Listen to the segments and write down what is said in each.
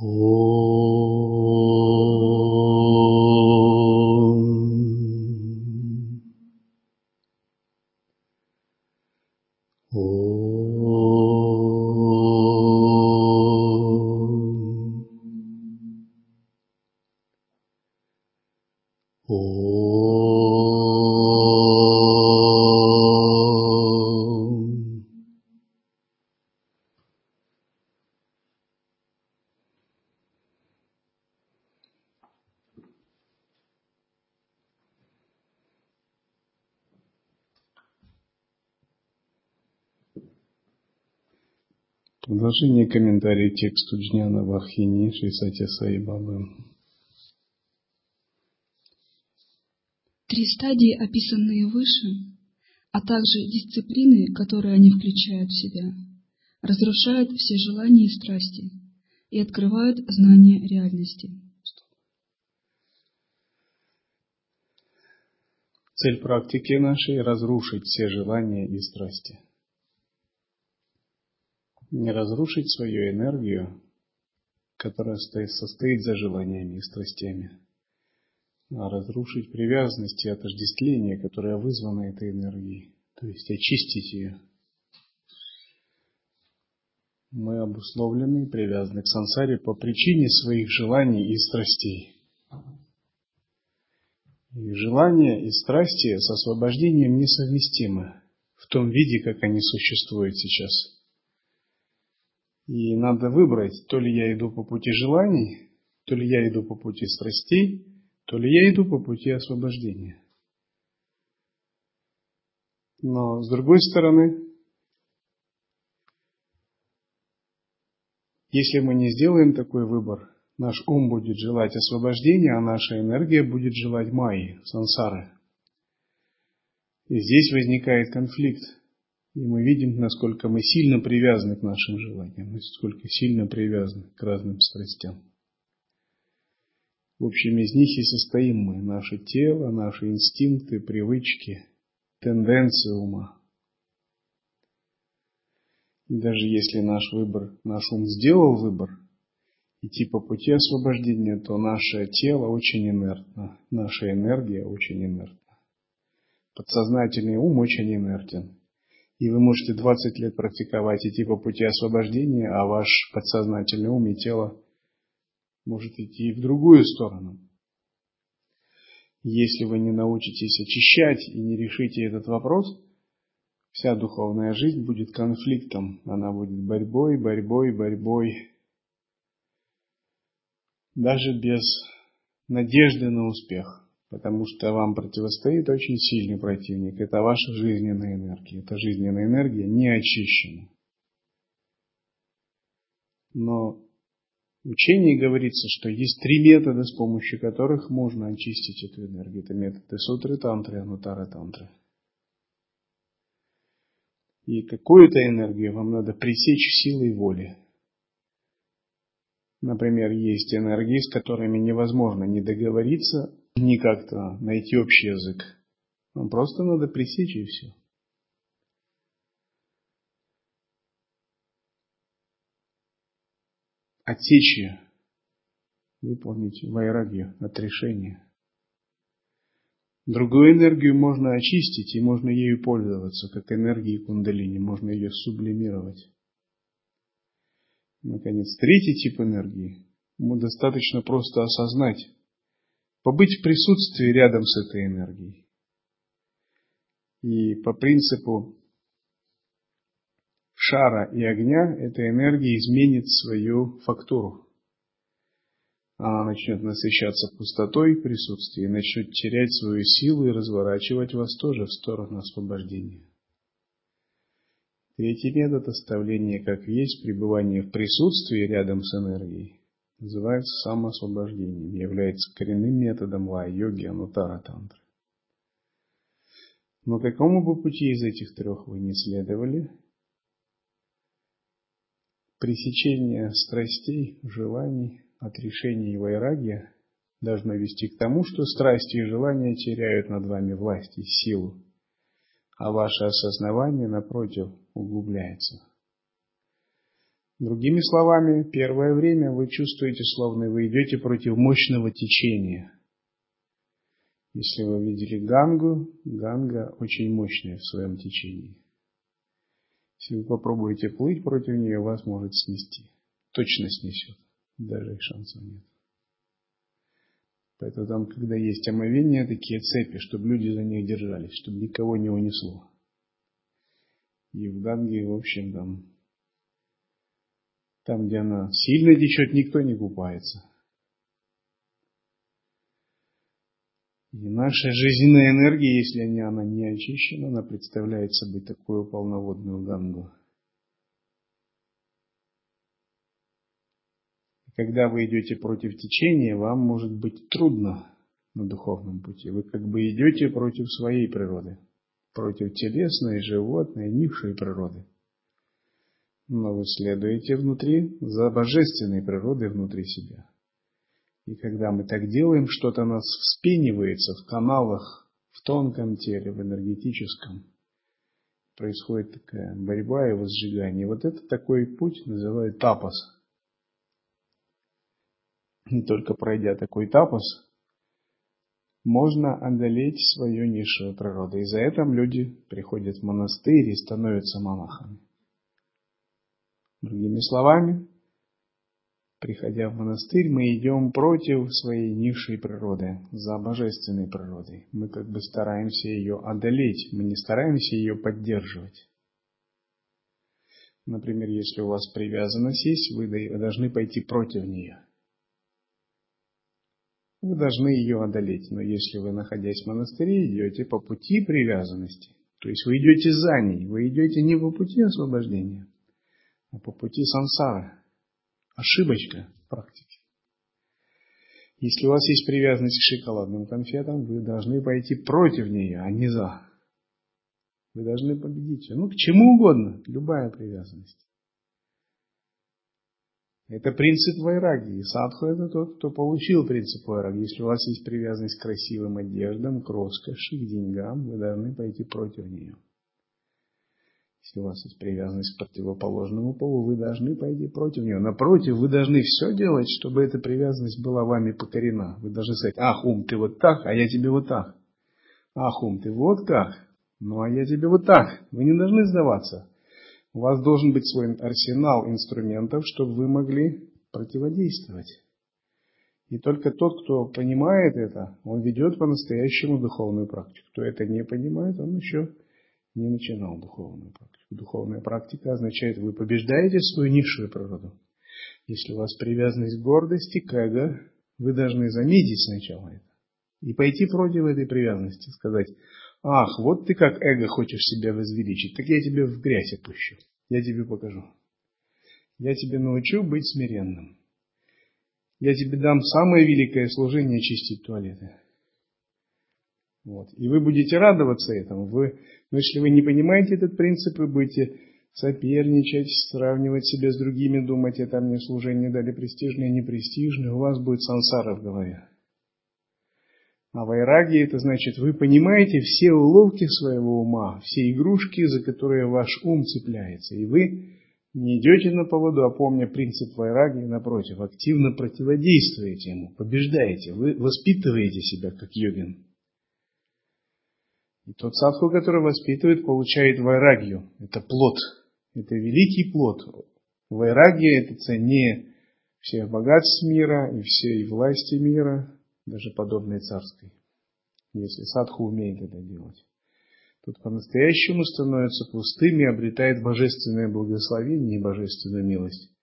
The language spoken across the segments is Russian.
五 Продолжение комментария тексту Джняна Вахини Шисати Саи Бабы. Три стадии, описанные выше, а также дисциплины, которые они включают в себя, разрушают все желания и страсти и открывают знание реальности. Цель практики нашей – разрушить все желания и страсти не разрушить свою энергию, которая состоит за желаниями и страстями, а разрушить привязанность и отождествление, которое вызвано этой энергией, то есть очистить ее. Мы обусловлены и привязаны к сансаре по причине своих желаний и страстей. И желания и страсти с освобождением несовместимы в том виде, как они существуют сейчас – и надо выбрать, то ли я иду по пути желаний, то ли я иду по пути страстей, то ли я иду по пути освобождения. Но с другой стороны, если мы не сделаем такой выбор, наш ум будет желать освобождения, а наша энергия будет желать майи, сансары. И здесь возникает конфликт. И мы видим, насколько мы сильно привязаны к нашим желаниям, насколько сильно привязаны к разным страстям. В общем, из них и состоим мы, наше тело, наши инстинкты, привычки, тенденции ума. И даже если наш выбор, наш ум сделал выбор идти по пути освобождения, то наше тело очень инертно, наша энергия очень инертна. Подсознательный ум очень инертен. И вы можете 20 лет практиковать, идти по пути освобождения, а ваш подсознательный ум и тело может идти в другую сторону. Если вы не научитесь очищать и не решите этот вопрос, вся духовная жизнь будет конфликтом, она будет борьбой, борьбой, борьбой, даже без надежды на успех потому что вам противостоит очень сильный противник. Это ваша жизненная энергия. Эта жизненная энергия не очищена. Но в учении говорится, что есть три метода, с помощью которых можно очистить эту энергию. Это методы сутры, тантры, анутара тантры. И какую-то энергию вам надо пресечь силой воли. Например, есть энергии, с которыми невозможно не договориться, не как-то найти общий язык. Вам просто надо пресечь и все. Отсечь выполнить вайрагию, отрешение. Другую энергию можно очистить, и можно ею пользоваться, как энергией кундалини, можно ее сублимировать. Наконец, третий тип энергии. Достаточно просто осознать, побыть в присутствии рядом с этой энергией. И по принципу шара и огня эта энергия изменит свою фактуру. Она начнет насыщаться пустотой присутствия начнет терять свою силу и разворачивать вас тоже в сторону освобождения. Третий метод оставления как есть, пребывание в присутствии рядом с энергией называется самоосвобождением, является коренным методом ла-йоги анутара тантры. Но какому бы пути из этих трех вы не следовали, пресечение страстей, желаний, отрешения и вайрагия должно вести к тому, что страсти и желания теряют над вами власть и силу, а ваше осознавание, напротив, углубляется. Другими словами, первое время вы чувствуете, словно вы идете против мощного течения. Если вы видели Гангу, Ганга очень мощная в своем течении. Если вы попробуете плыть против нее, вас может снести. Точно снесет. Даже шансов нет. Поэтому там, когда есть омовения, такие цепи, чтобы люди за них держались, чтобы никого не унесло. И в Ганге, в общем, там, там, где она сильно течет, никто не купается. И наша жизненная энергия, если она не очищена, она представляет собой такую полноводную гангу. Когда вы идете против течения, вам может быть трудно на духовном пути. Вы как бы идете против своей природы, против телесной, животной, низшей природы. Но вы следуете внутри за божественной природой внутри себя. И когда мы так делаем, что-то нас вспенивается в каналах, в тонком теле, в энергетическом. Происходит такая борьба и возжигание. Вот это такой путь называют тапос – и только пройдя такой тапос, можно одолеть свою низшую природу. И за этим люди приходят в монастырь и становятся монахами. Другими словами, приходя в монастырь, мы идем против своей низшей природы, за божественной природой. Мы как бы стараемся ее одолеть, мы не стараемся ее поддерживать. Например, если у вас привязанность есть, вы должны пойти против нее вы должны ее одолеть. Но если вы, находясь в монастыре, идете по пути привязанности, то есть вы идете за ней, вы идете не по пути освобождения, а по пути сансары. Ошибочка практике. Если у вас есть привязанность к шоколадным конфетам, вы должны пойти против нее, а не за. Вы должны победить ее. Ну, к чему угодно, любая привязанность. Это принцип вайраги. И садху это тот, кто получил принцип вайраги. Если у вас есть привязанность к красивым одеждам, к роскоши, к деньгам, вы должны пойти против нее. Если у вас есть привязанность к противоположному полу, вы должны пойти против нее. Напротив, вы должны все делать, чтобы эта привязанность была вами покорена. Вы должны сказать, ах, ум, ты вот так, а я тебе вот так. Ах, ум, ты вот как, ну а я тебе вот так. Вы не должны сдаваться. У вас должен быть свой арсенал инструментов, чтобы вы могли противодействовать. И только тот, кто понимает это, он ведет по-настоящему духовную практику. Кто это не понимает, он еще не начинал духовную практику. Духовная практика означает, вы побеждаете свою низшую природу. Если у вас привязанность к гордости, к эго, вы должны заметить сначала это. И пойти против этой привязанности, сказать, Ах, вот ты как эго хочешь себя возвеличить, так я тебе в грязь опущу. Я тебе покажу. Я тебе научу быть смиренным. Я тебе дам самое великое служение чистить туалеты. Вот. И вы будете радоваться этому. Вы, но если вы не понимаете этот принцип, вы будете соперничать, сравнивать себя с другими, думать, это мне служение дали престижное, непрестижное, у вас будет сансара в голове. А вайраги это значит, вы понимаете все уловки своего ума, все игрушки, за которые ваш ум цепляется. И вы не идете на поводу, а помня принцип вайраги, напротив, активно противодействуете ему, побеждаете, вы воспитываете себя как йогин. И тот садху, который воспитывает, получает вайрагию. Это плод. Это великий плод. Вайрагия – это цене всех богатств мира и всей власти мира, даже подобной царской, если садху умеет это делать. Тут по-настоящему становится пустым и обретает божественное благословение и божественную милость.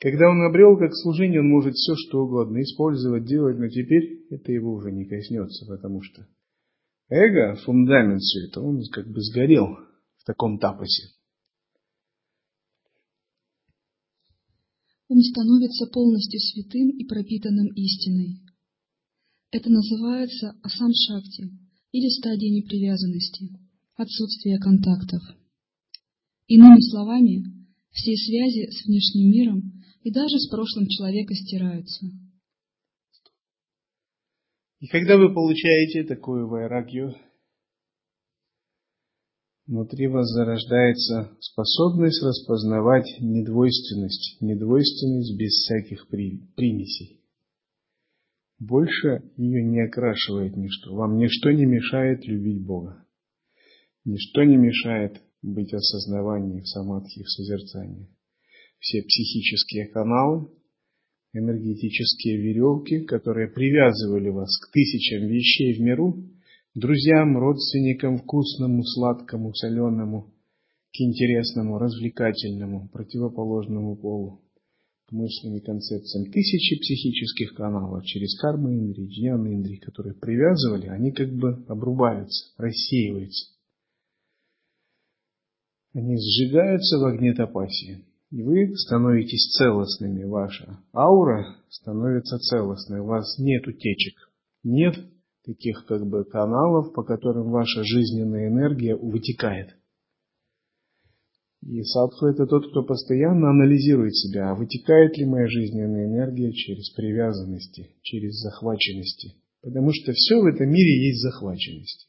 Когда он обрел как служение, он может все что угодно использовать, делать, но теперь это его уже не коснется, потому что эго, фундамент все это, он как бы сгорел в таком тапосе. Ум становится полностью святым и пропитанным истиной. Это называется асам-шакти или стадия непривязанности, отсутствие контактов. Иными словами, все связи с внешним миром и даже с прошлым человека стираются. И когда вы получаете такую вайрагью, внутри вас зарождается способность распознавать недвойственность, недвойственность без всяких примесей. Больше ее не окрашивает ничто. Вам ничто не мешает любить Бога. Ничто не мешает быть осознавании, в самадхи, в созерцании. Все психические каналы, энергетические веревки, которые привязывали вас к тысячам вещей в миру, друзьям, родственникам, вкусному, сладкому, соленому, к интересному, развлекательному, противоположному полу, к мыслям и концепциям. Тысячи психических каналов через кармы индри, джняны индри, которые привязывали, они как бы обрубаются, рассеиваются. Они сжигаются в огне тапасии. И вы становитесь целостными. Ваша аура становится целостной. У вас нет утечек. Нет таких как бы каналов, по которым ваша жизненная энергия вытекает. И садху это тот, кто постоянно анализирует себя, а вытекает ли моя жизненная энергия через привязанности, через захваченности. Потому что все в этом мире есть захваченность.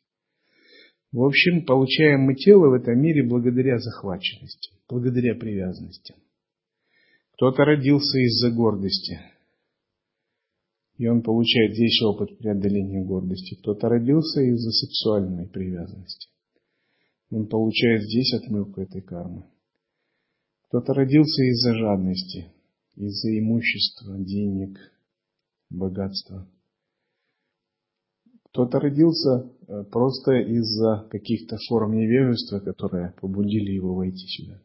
В общем, получаем мы тело в этом мире благодаря захваченности, благодаря привязанности. Кто-то родился из-за гордости, и он получает здесь опыт преодоления гордости. Кто-то родился из-за сексуальной привязанности. Он получает здесь отмывку этой кармы. Кто-то родился из-за жадности, из-за имущества, денег, богатства. Кто-то родился э, просто из-за каких-то форм невежества, которые побудили его войти сюда.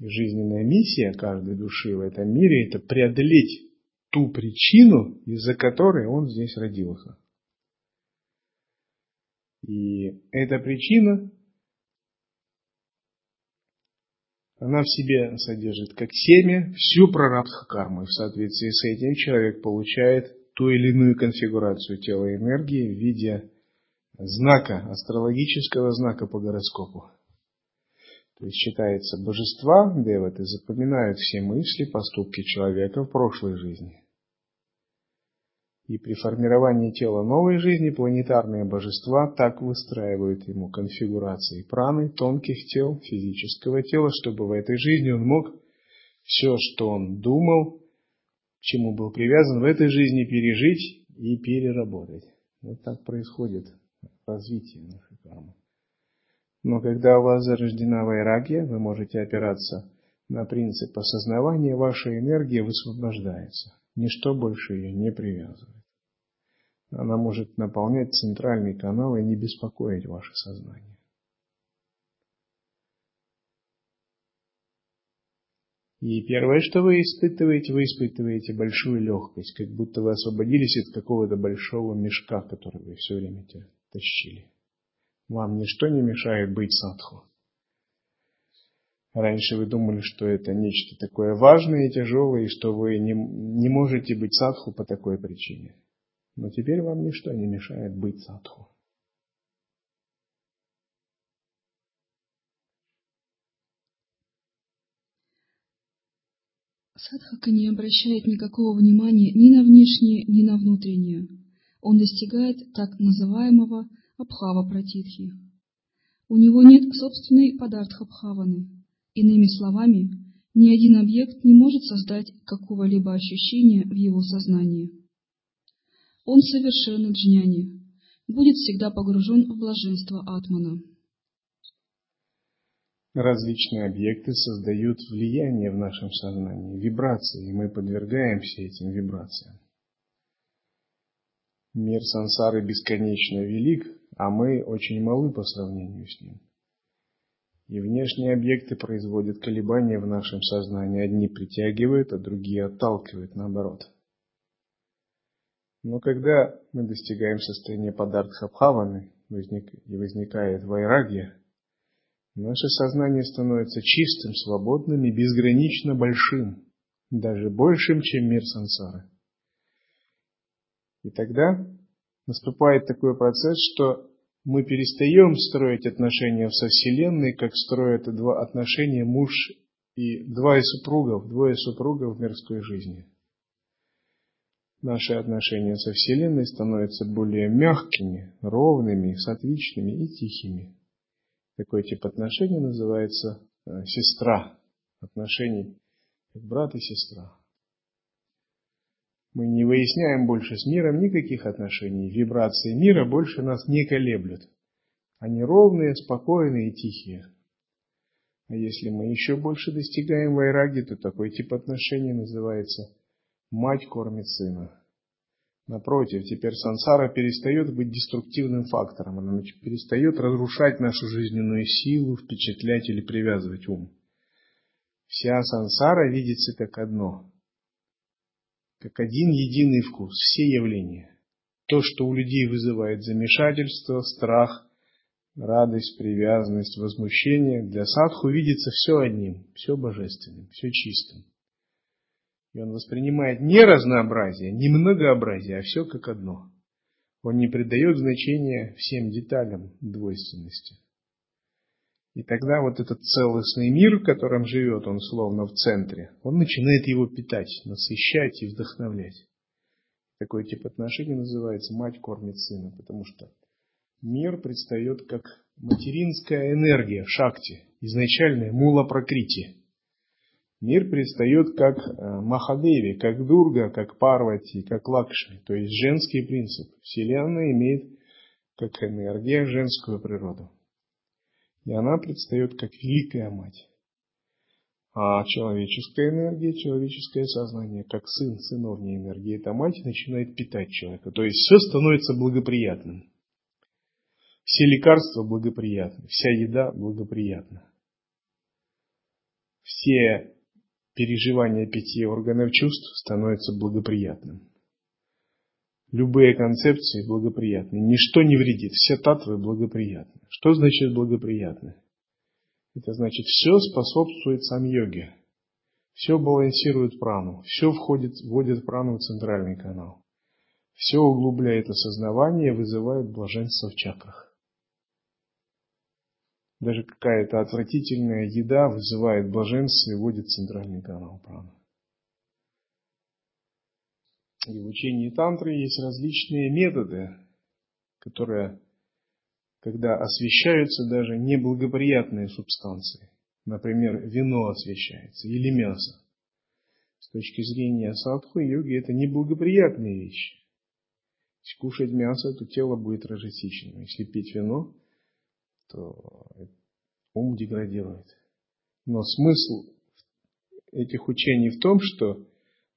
И жизненная миссия каждой души в этом мире – это преодолеть ту причину, из-за которой он здесь родился. И эта причина, она в себе содержит как семя всю прарабдха кармы. В соответствии с этим человек получает ту или иную конфигурацию тела и энергии в виде знака, астрологического знака по гороскопу. То есть считается божества, деваты, запоминают все мысли, поступки человека в прошлой жизни. И при формировании тела новой жизни планетарные божества так выстраивают ему конфигурации праны, тонких тел, физического тела, чтобы в этой жизни он мог все, что он думал, чему был привязан, в этой жизни пережить и переработать. Вот так происходит развитие нашей кармы. Но когда у вас зарождена вайрагия, вы можете опираться на принцип осознавания, ваша энергия высвобождается. Ничто больше ее не привязывает. Она может наполнять центральный канал и не беспокоить ваше сознание. И первое, что вы испытываете, вы испытываете большую легкость, как будто вы освободились от какого-то большого мешка, который вы все время тащили. Вам ничто не мешает быть садху. Раньше вы думали, что это нечто такое важное и тяжелое, и что вы не, не можете быть садху по такой причине. Но теперь вам ничто не мешает быть садху. Садхака не обращает никакого внимания ни на внешнее, ни на внутреннее. Он достигает так называемого абхава пратитхи. У него нет собственной падартхабхаваны, Иными словами, ни один объект не может создать какого-либо ощущения в его сознании. Он совершенный джняни, будет всегда погружен в блаженство Атмана. Различные объекты создают влияние в нашем сознании, вибрации, и мы подвергаемся этим вибрациям. Мир сансары бесконечно велик, а мы очень малы по сравнению с ним. И внешние объекты производят колебания в нашем сознании. Одни притягивают, а другие отталкивают, наоборот. Но когда мы достигаем состояния падартхабхаваны возник, и возникает вайрагия, наше сознание становится чистым, свободным и безгранично большим, даже большим, чем мир сансары. И тогда наступает такой процесс, что мы перестаем строить отношения со Вселенной, как строят два отношения муж и двое супругов, двое супругов в мирской жизни. Наши отношения со Вселенной становятся более мягкими, ровными, сатвичными и тихими. Такой тип отношений называется э, сестра. Отношений как брат и сестра. Мы не выясняем больше с миром никаких отношений. Вибрации мира больше нас не колеблют. Они ровные, спокойные и тихие. А если мы еще больше достигаем вайраги, то такой тип отношений называется «мать кормит сына». Напротив, теперь сансара перестает быть деструктивным фактором, она перестает разрушать нашу жизненную силу, впечатлять или привязывать ум. Вся сансара видится как одно, как один единый вкус, все явления. То, что у людей вызывает замешательство, страх, радость, привязанность, возмущение, для садху видится все одним, все божественным, все чистым. И он воспринимает не разнообразие, не многообразие, а все как одно. Он не придает значения всем деталям двойственности. И тогда вот этот целостный мир, в котором живет он словно в центре, он начинает его питать, насыщать и вдохновлять. Такой тип отношений называется «мать кормит сына», потому что мир предстает как материнская энергия, шакти, изначальная мула прокрити. Мир предстает как э, Махадеви, как Дурга, как Парвати, как Лакшми, то есть женский принцип. Вселенная имеет как энергия женскую природу. И она предстает как великая мать. А человеческая энергия, человеческое сознание, как сын, сыновняя энергия, эта мать начинает питать человека. То есть все становится благоприятным. Все лекарства благоприятны, вся еда благоприятна. Все переживания пяти органов чувств становятся благоприятным. Любые концепции благоприятны. Ничто не вредит. Все татвы благоприятны. Что значит благоприятны? Это значит, все способствует сам йоге. Все балансирует прану. Все входит, вводит прану в центральный канал. Все углубляет осознавание, вызывает блаженство в чакрах. Даже какая-то отвратительная еда вызывает блаженство и вводит центральный канал праны. И в учении тантры есть различные методы, которые, когда освещаются даже неблагоприятные субстанции, например, вино освещается или мясо. С точки зрения садху и йоги это неблагоприятные вещи. Если кушать мясо, то тело будет рожетичным. Если пить вино, то ум деградирует. Но смысл этих учений в том, что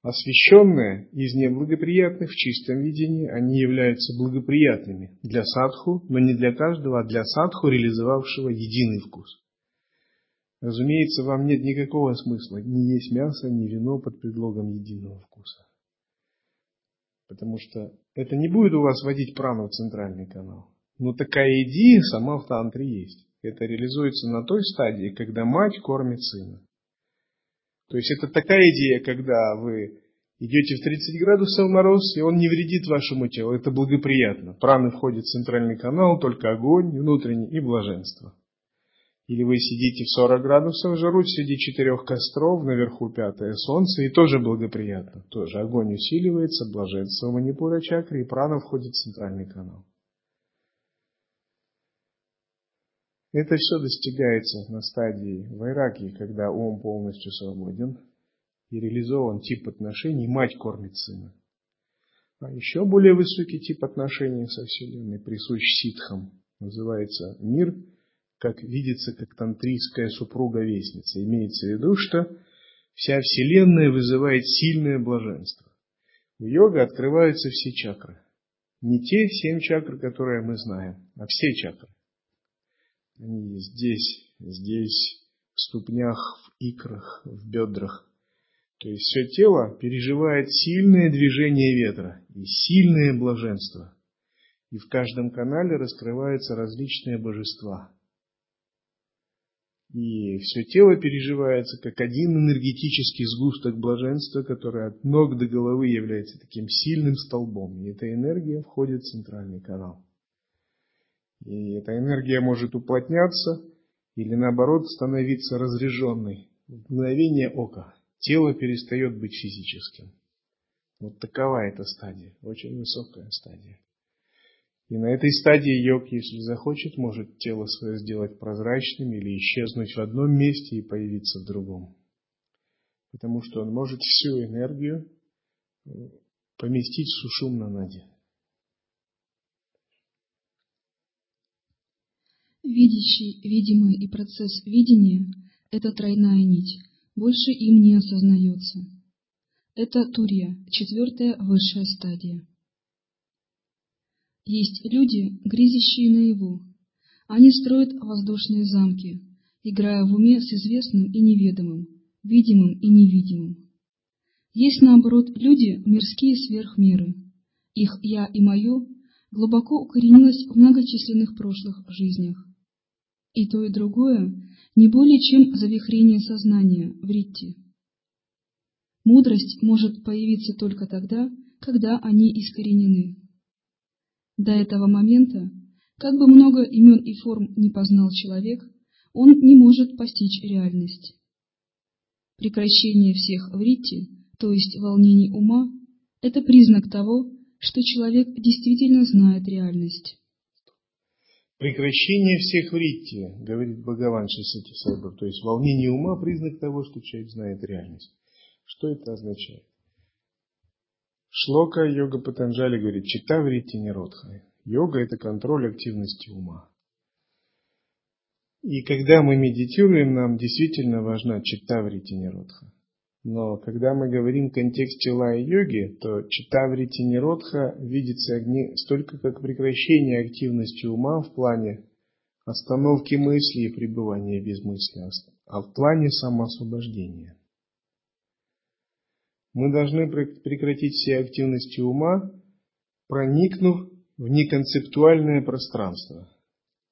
освященные из неблагоприятных в чистом видении, они являются благоприятными для садху, но не для каждого, а для садху, реализовавшего единый вкус. Разумеется, вам нет никакого смысла ни есть мясо, ни вино под предлогом единого вкуса. Потому что это не будет у вас вводить прану в центральный канал. Но такая идея сама в тантре есть. Это реализуется на той стадии, когда мать кормит сына. То есть это такая идея, когда вы идете в 30 градусов мороз, и он не вредит вашему телу. Это благоприятно. Праны входит в центральный канал, только огонь внутренний и блаженство. Или вы сидите в 40 градусов жару среди четырех костров, наверху пятое солнце, и тоже благоприятно. Тоже огонь усиливается, блаженство манипура чакры, и прана входит в центральный канал. Это все достигается на стадии вайраги, когда ум полностью свободен и реализован тип отношений «мать кормит сына». А еще более высокий тип отношений со Вселенной присущ ситхам. Называется мир, как видится, как тантрийская супруга-вестница. Имеется в виду, что вся Вселенная вызывает сильное блаженство. В йога открываются все чакры. Не те семь чакр, которые мы знаем, а все чакры. Они здесь, здесь, в ступнях, в икрах, в бедрах. То есть все тело переживает сильное движение ветра и сильное блаженство. И в каждом канале раскрываются различные божества. И все тело переживается как один энергетический сгусток блаженства, который от ног до головы является таким сильным столбом. И эта энергия входит в центральный канал. И эта энергия может уплотняться или наоборот становиться разряженной. В мгновение ока тело перестает быть физическим. Вот такова эта стадия, очень высокая стадия. И на этой стадии йог, если захочет, может тело свое сделать прозрачным или исчезнуть в одном месте и появиться в другом. Потому что он может всю энергию э, поместить в сушум на Видящий, видимый и процесс видения – это тройная нить, больше им не осознается. Это Турья, четвертая высшая стадия. Есть люди, грезящие наяву. Они строят воздушные замки, играя в уме с известным и неведомым, видимым и невидимым. Есть, наоборот, люди, мирские сверхмеры. Их «я» и «моё» глубоко укоренилось в многочисленных прошлых жизнях. И то, и другое не более чем завихрение сознания в ритте. Мудрость может появиться только тогда, когда они искоренены. До этого момента, как бы много имен и форм не познал человек, он не может постичь реальность. Прекращение всех в ритте, то есть волнений ума, это признак того, что человек действительно знает реальность. Прекращение всех в ритте, говорит Бхагаван Шисати Сайбар, то есть волнение ума – признак того, что человек знает реальность. Что это означает? Шлока йога Патанджали говорит, чита в ритте ниродха. Йога – это контроль активности ума. И когда мы медитируем, нам действительно важна чита в ритте ниродха. Но когда мы говорим в контексте лая-йоги, то читаврити ниродха видится не столько как прекращение активности ума в плане остановки мысли и пребывания без мысли, а в плане самоосвобождения. Мы должны прекратить все активности ума, проникнув в неконцептуальное пространство.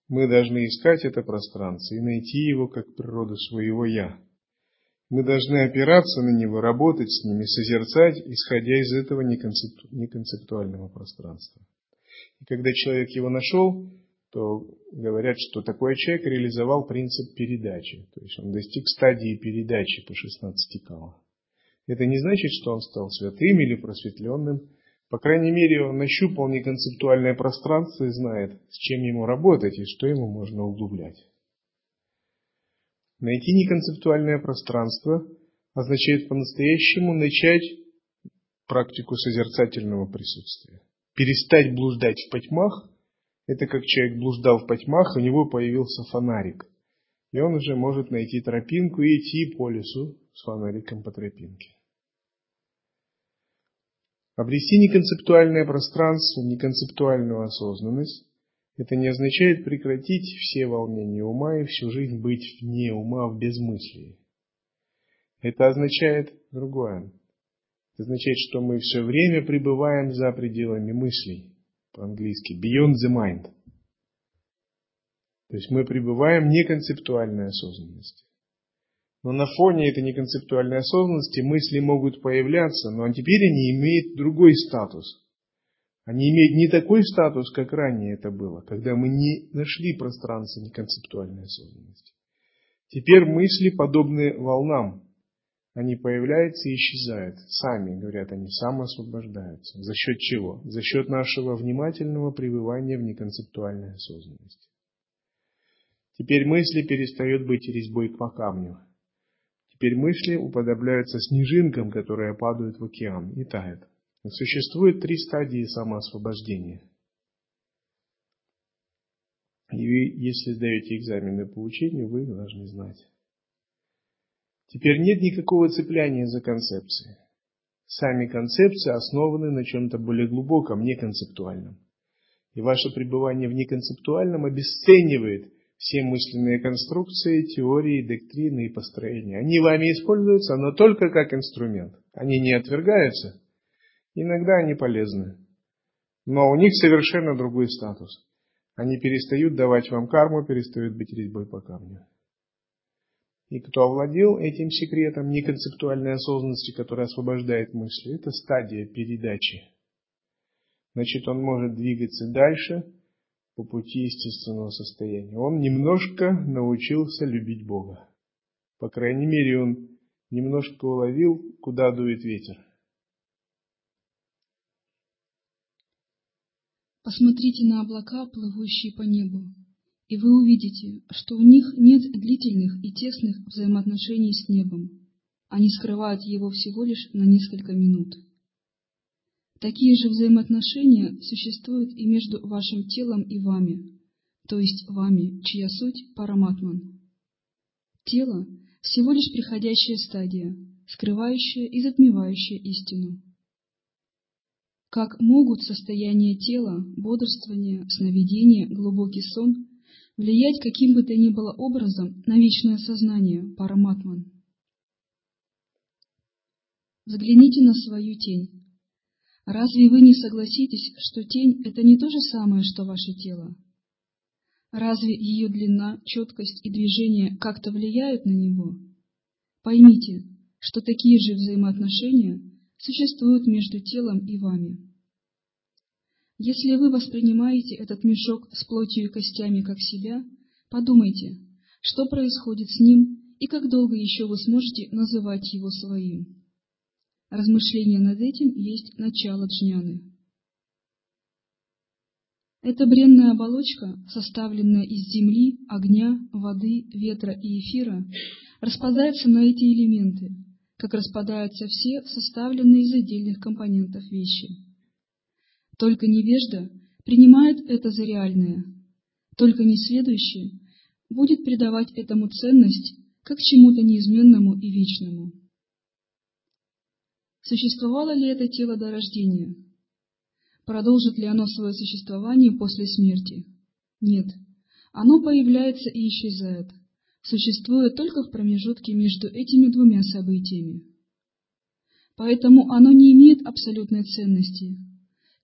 Мы должны искать это пространство и найти его как природу своего «я». Мы должны опираться на него, работать с ними, созерцать, исходя из этого неконцепту, неконцептуального пространства. И когда человек его нашел, то говорят, что такой человек реализовал принцип передачи. То есть он достиг стадии передачи по 16 кала. Это не значит, что он стал святым или просветленным. По крайней мере, он нащупал неконцептуальное пространство и знает, с чем ему работать и что ему можно углублять. Найти неконцептуальное пространство означает по-настоящему начать практику созерцательного присутствия. Перестать блуждать в потьмах – это как человек блуждал в потьмах, у него появился фонарик. И он уже может найти тропинку и идти по лесу с фонариком по тропинке. Обрести неконцептуальное пространство, неконцептуальную осознанность это не означает прекратить все волнения ума и всю жизнь быть вне ума в безмыслии. Это означает другое. Это означает, что мы все время пребываем за пределами мыслей. По-английски beyond the mind. То есть мы пребываем в неконцептуальной осознанности. Но на фоне этой неконцептуальной осознанности мысли могут появляться, но теперь они имеют другой статус – они имеют не такой статус, как ранее это было, когда мы не нашли пространство неконцептуальной осознанности. Теперь мысли подобны волнам. Они появляются и исчезают. Сами, говорят они, самоосвобождаются. За счет чего? За счет нашего внимательного пребывания в неконцептуальной осознанности. Теперь мысли перестают быть резьбой по камню. Теперь мысли уподобляются снежинкам, которые падают в океан и тают. Существует три стадии самоосвобождения. И если сдаете экзамены по учению, вы должны знать. Теперь нет никакого цепляния за концепции. Сами концепции основаны на чем-то более глубоком, неконцептуальном. И ваше пребывание в неконцептуальном обесценивает все мысленные конструкции, теории, доктрины и построения. Они вами используются, но только как инструмент. Они не отвергаются, Иногда они полезны, но у них совершенно другой статус. Они перестают давать вам карму, перестают быть резьбой по камню. И кто овладел этим секретом неконцептуальной осознанности, которая освобождает мысли, это стадия передачи. Значит, он может двигаться дальше по пути естественного состояния. Он немножко научился любить Бога. По крайней мере, он немножко уловил, куда дует ветер. Посмотрите на облака, плывущие по небу, и вы увидите, что у них нет длительных и тесных взаимоотношений с небом. Они скрывают его всего лишь на несколько минут. Такие же взаимоотношения существуют и между вашим телом и вами, то есть вами, чья суть – параматман. Тело – всего лишь приходящая стадия, скрывающая и затмевающая истину. Как могут состояние тела, бодрствование, сновидение, глубокий сон влиять каким бы то ни было образом на вечное сознание, параматман? Взгляните на свою тень. Разве вы не согласитесь, что тень – это не то же самое, что ваше тело? Разве ее длина, четкость и движение как-то влияют на него? Поймите, что такие же взаимоотношения существуют между телом и вами. Если вы воспринимаете этот мешок с плотью и костями как себя, подумайте, что происходит с ним и как долго еще вы сможете называть его своим. Размышление над этим есть начало джняны. Эта бренная оболочка, составленная из земли, огня, воды, ветра и эфира, распадается на эти элементы, как распадаются все составленные из отдельных компонентов вещи. Только невежда принимает это за реальное, только несведущий будет придавать этому ценность как чему-то неизменному и вечному. Существовало ли это тело до рождения? Продолжит ли оно свое существование после смерти? Нет. Оно появляется и исчезает, существуя только в промежутке между этими двумя событиями. Поэтому оно не имеет абсолютной ценности.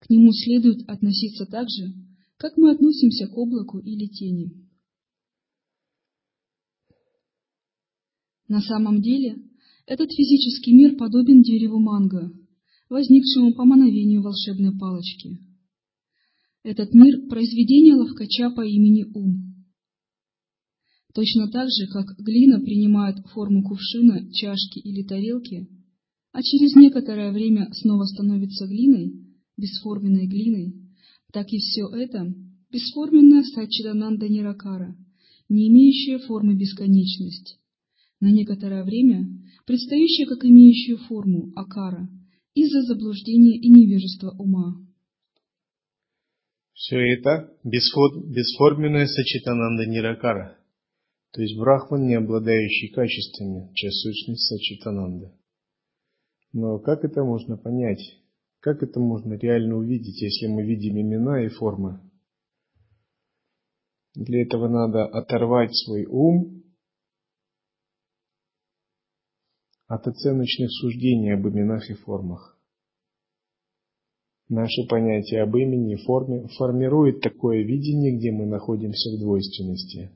К нему следует относиться так же, как мы относимся к облаку или тени. На самом деле, этот физический мир подобен дереву манго, возникшему по мановению волшебной палочки. Этот мир – произведение ловкача по имени Ум. Точно так же, как глина принимает форму кувшина, чашки или тарелки, а через некоторое время снова становится глиной, бесформенной глиной, так и все это – бесформенная сачидананда ниракара, не имеющая формы бесконечность, на некоторое время предстающая как имеющая форму акара из-за заблуждения и невежества ума. Все это бесход, бесформенная сачитананда ниракара, то есть брахман, не обладающий качествами, чья сущность сачитананда. Но как это можно понять? Как это можно реально увидеть, если мы видим имена и формы? Для этого надо оторвать свой ум от оценочных суждений об именах и формах. Наше понятие об имени и форме формирует такое видение, где мы находимся в двойственности.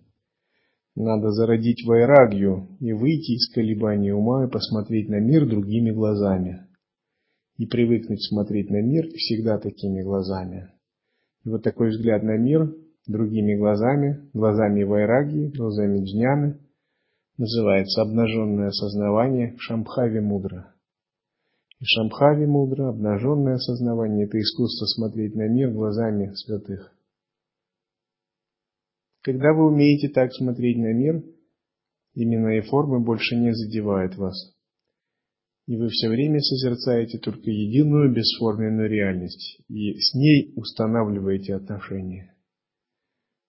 Надо зародить вайрагью и выйти из колебаний ума и посмотреть на мир другими глазами. И привыкнуть смотреть на мир всегда такими глазами. И вот такой взгляд на мир другими глазами, глазами вайраги, глазами джняны – называется обнаженное осознавание Шамбхави Мудра. И Шамбхави Мудра, обнаженное осознавание, это искусство смотреть на мир глазами святых. Когда вы умеете так смотреть на мир, имена и формы больше не задевают вас. И вы все время созерцаете только единую бесформенную реальность, и с ней устанавливаете отношения.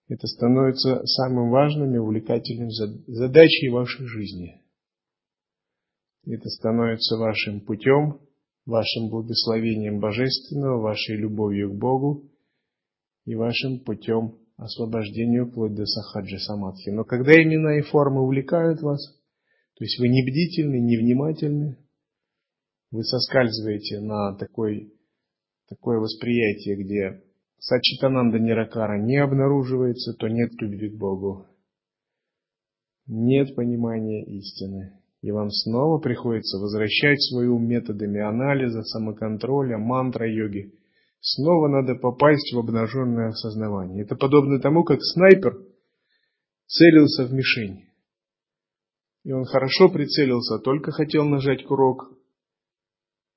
Это становится самым важным и увлекательным задачей вашей жизни. Это становится вашим путем, вашим благословением божественного, вашей любовью к Богу и вашим путем освобождению вплоть до сахаджи самадхи. Но когда имена и формы увлекают вас, то есть вы не бдительны, не внимательны, вы соскальзываете на такой, такое восприятие, где Сачитананда Ниракара не обнаруживается, то нет любви к Богу. Нет понимания истины. И вам снова приходится возвращать свой ум методами анализа, самоконтроля, мантра-йоги. Снова надо попасть в обнаженное осознавание. Это подобно тому, как снайпер целился в мишень. И он хорошо прицелился, только хотел нажать курок,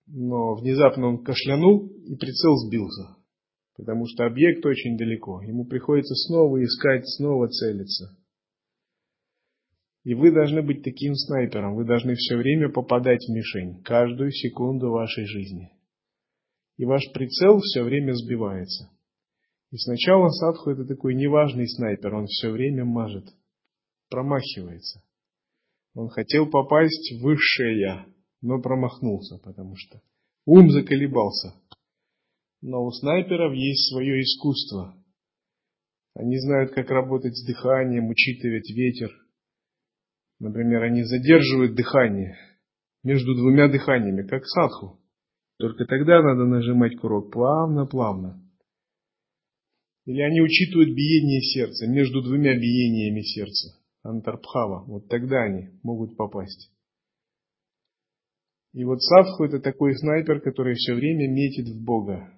но внезапно он кашлянул, и прицел сбился. потому что объект очень далеко. Ему приходится снова искать, снова целиться. И вы должны быть таким снайпером. Вы должны все время попадать в мишень, каждую секунду вашей жизни. И ваш прицел все время сбивается. И сначала садху это такой неважный снайпер, он все время мажет, промахивается. Он хотел попасть в высшее я, но промахнулся, потому что ум заколебался. Но у снайперов есть свое искусство. Они знают, как работать с дыханием, учитывать ветер. Например, они задерживают дыхание между двумя дыханиями, как садху. Только тогда надо нажимать курок плавно-плавно. Или они учитывают биение сердца между двумя биениями сердца. Антарбхава. Вот тогда они могут попасть. И вот садху это такой снайпер, который все время метит в Бога,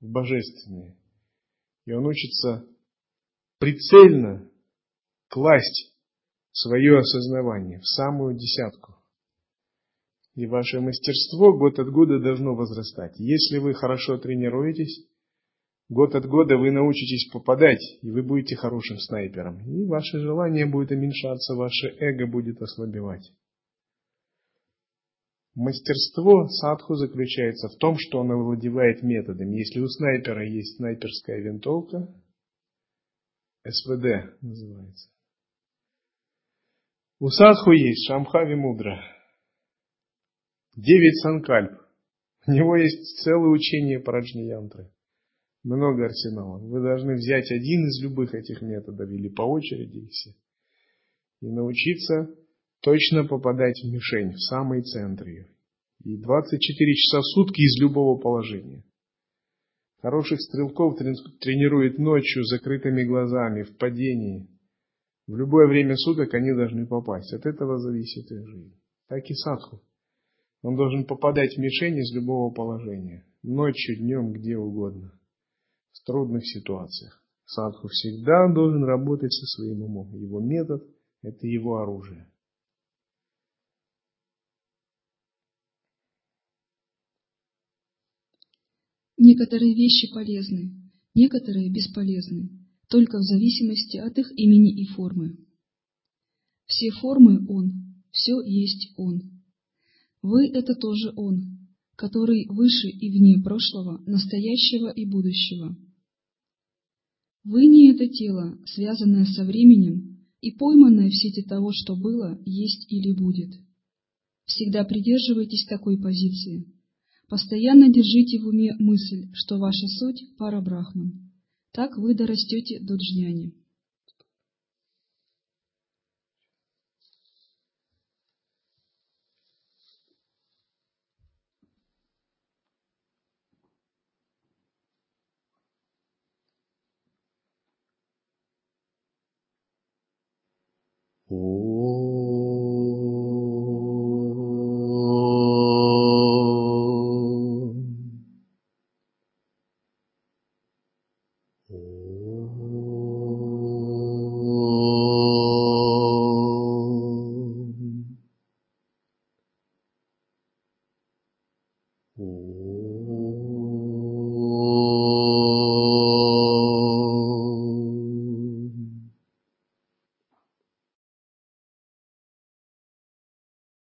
в божественное. И он учится прицельно класть свое осознавание в самую десятку. И ваше мастерство год от года должно возрастать. Если вы хорошо тренируетесь, год от года вы научитесь попадать, и вы будете хорошим снайпером. И ваше желание будет уменьшаться, ваше эго будет ослабевать. Мастерство садху заключается в том, что он овладевает методами. Если у снайпера есть снайперская винтовка, СВД называется. У садху есть Шамхави Мудра, девять санкальп. У него есть целое учение по Раджниянтры. Много арсеналов. Вы должны взять один из любых этих методов или по очереди все. И научиться точно попадать в мишень, в самый центр ее. И 24 часа в сутки из любого положения. Хороших стрелков тренирует ночью, закрытыми глазами, в падении. В любое время суток они должны попасть. От этого зависит их жизнь. Так и садху. Он должен попадать в мишень из любого положения. Ночью, днем, где угодно. В трудных ситуациях. Садху всегда должен работать со своим умом. Его метод – это его оружие. Некоторые вещи полезны, некоторые бесполезны, только в зависимости от их имени и формы. Все формы Он, все есть Он. Вы – это тоже Он, который выше и вне прошлого, настоящего и будущего. Вы не это тело, связанное со временем и пойманное в сети того, что было, есть или будет. Всегда придерживайтесь такой позиции – Постоянно держите в уме мысль, что ваша суть – пара брахман. Так вы дорастете до джняни.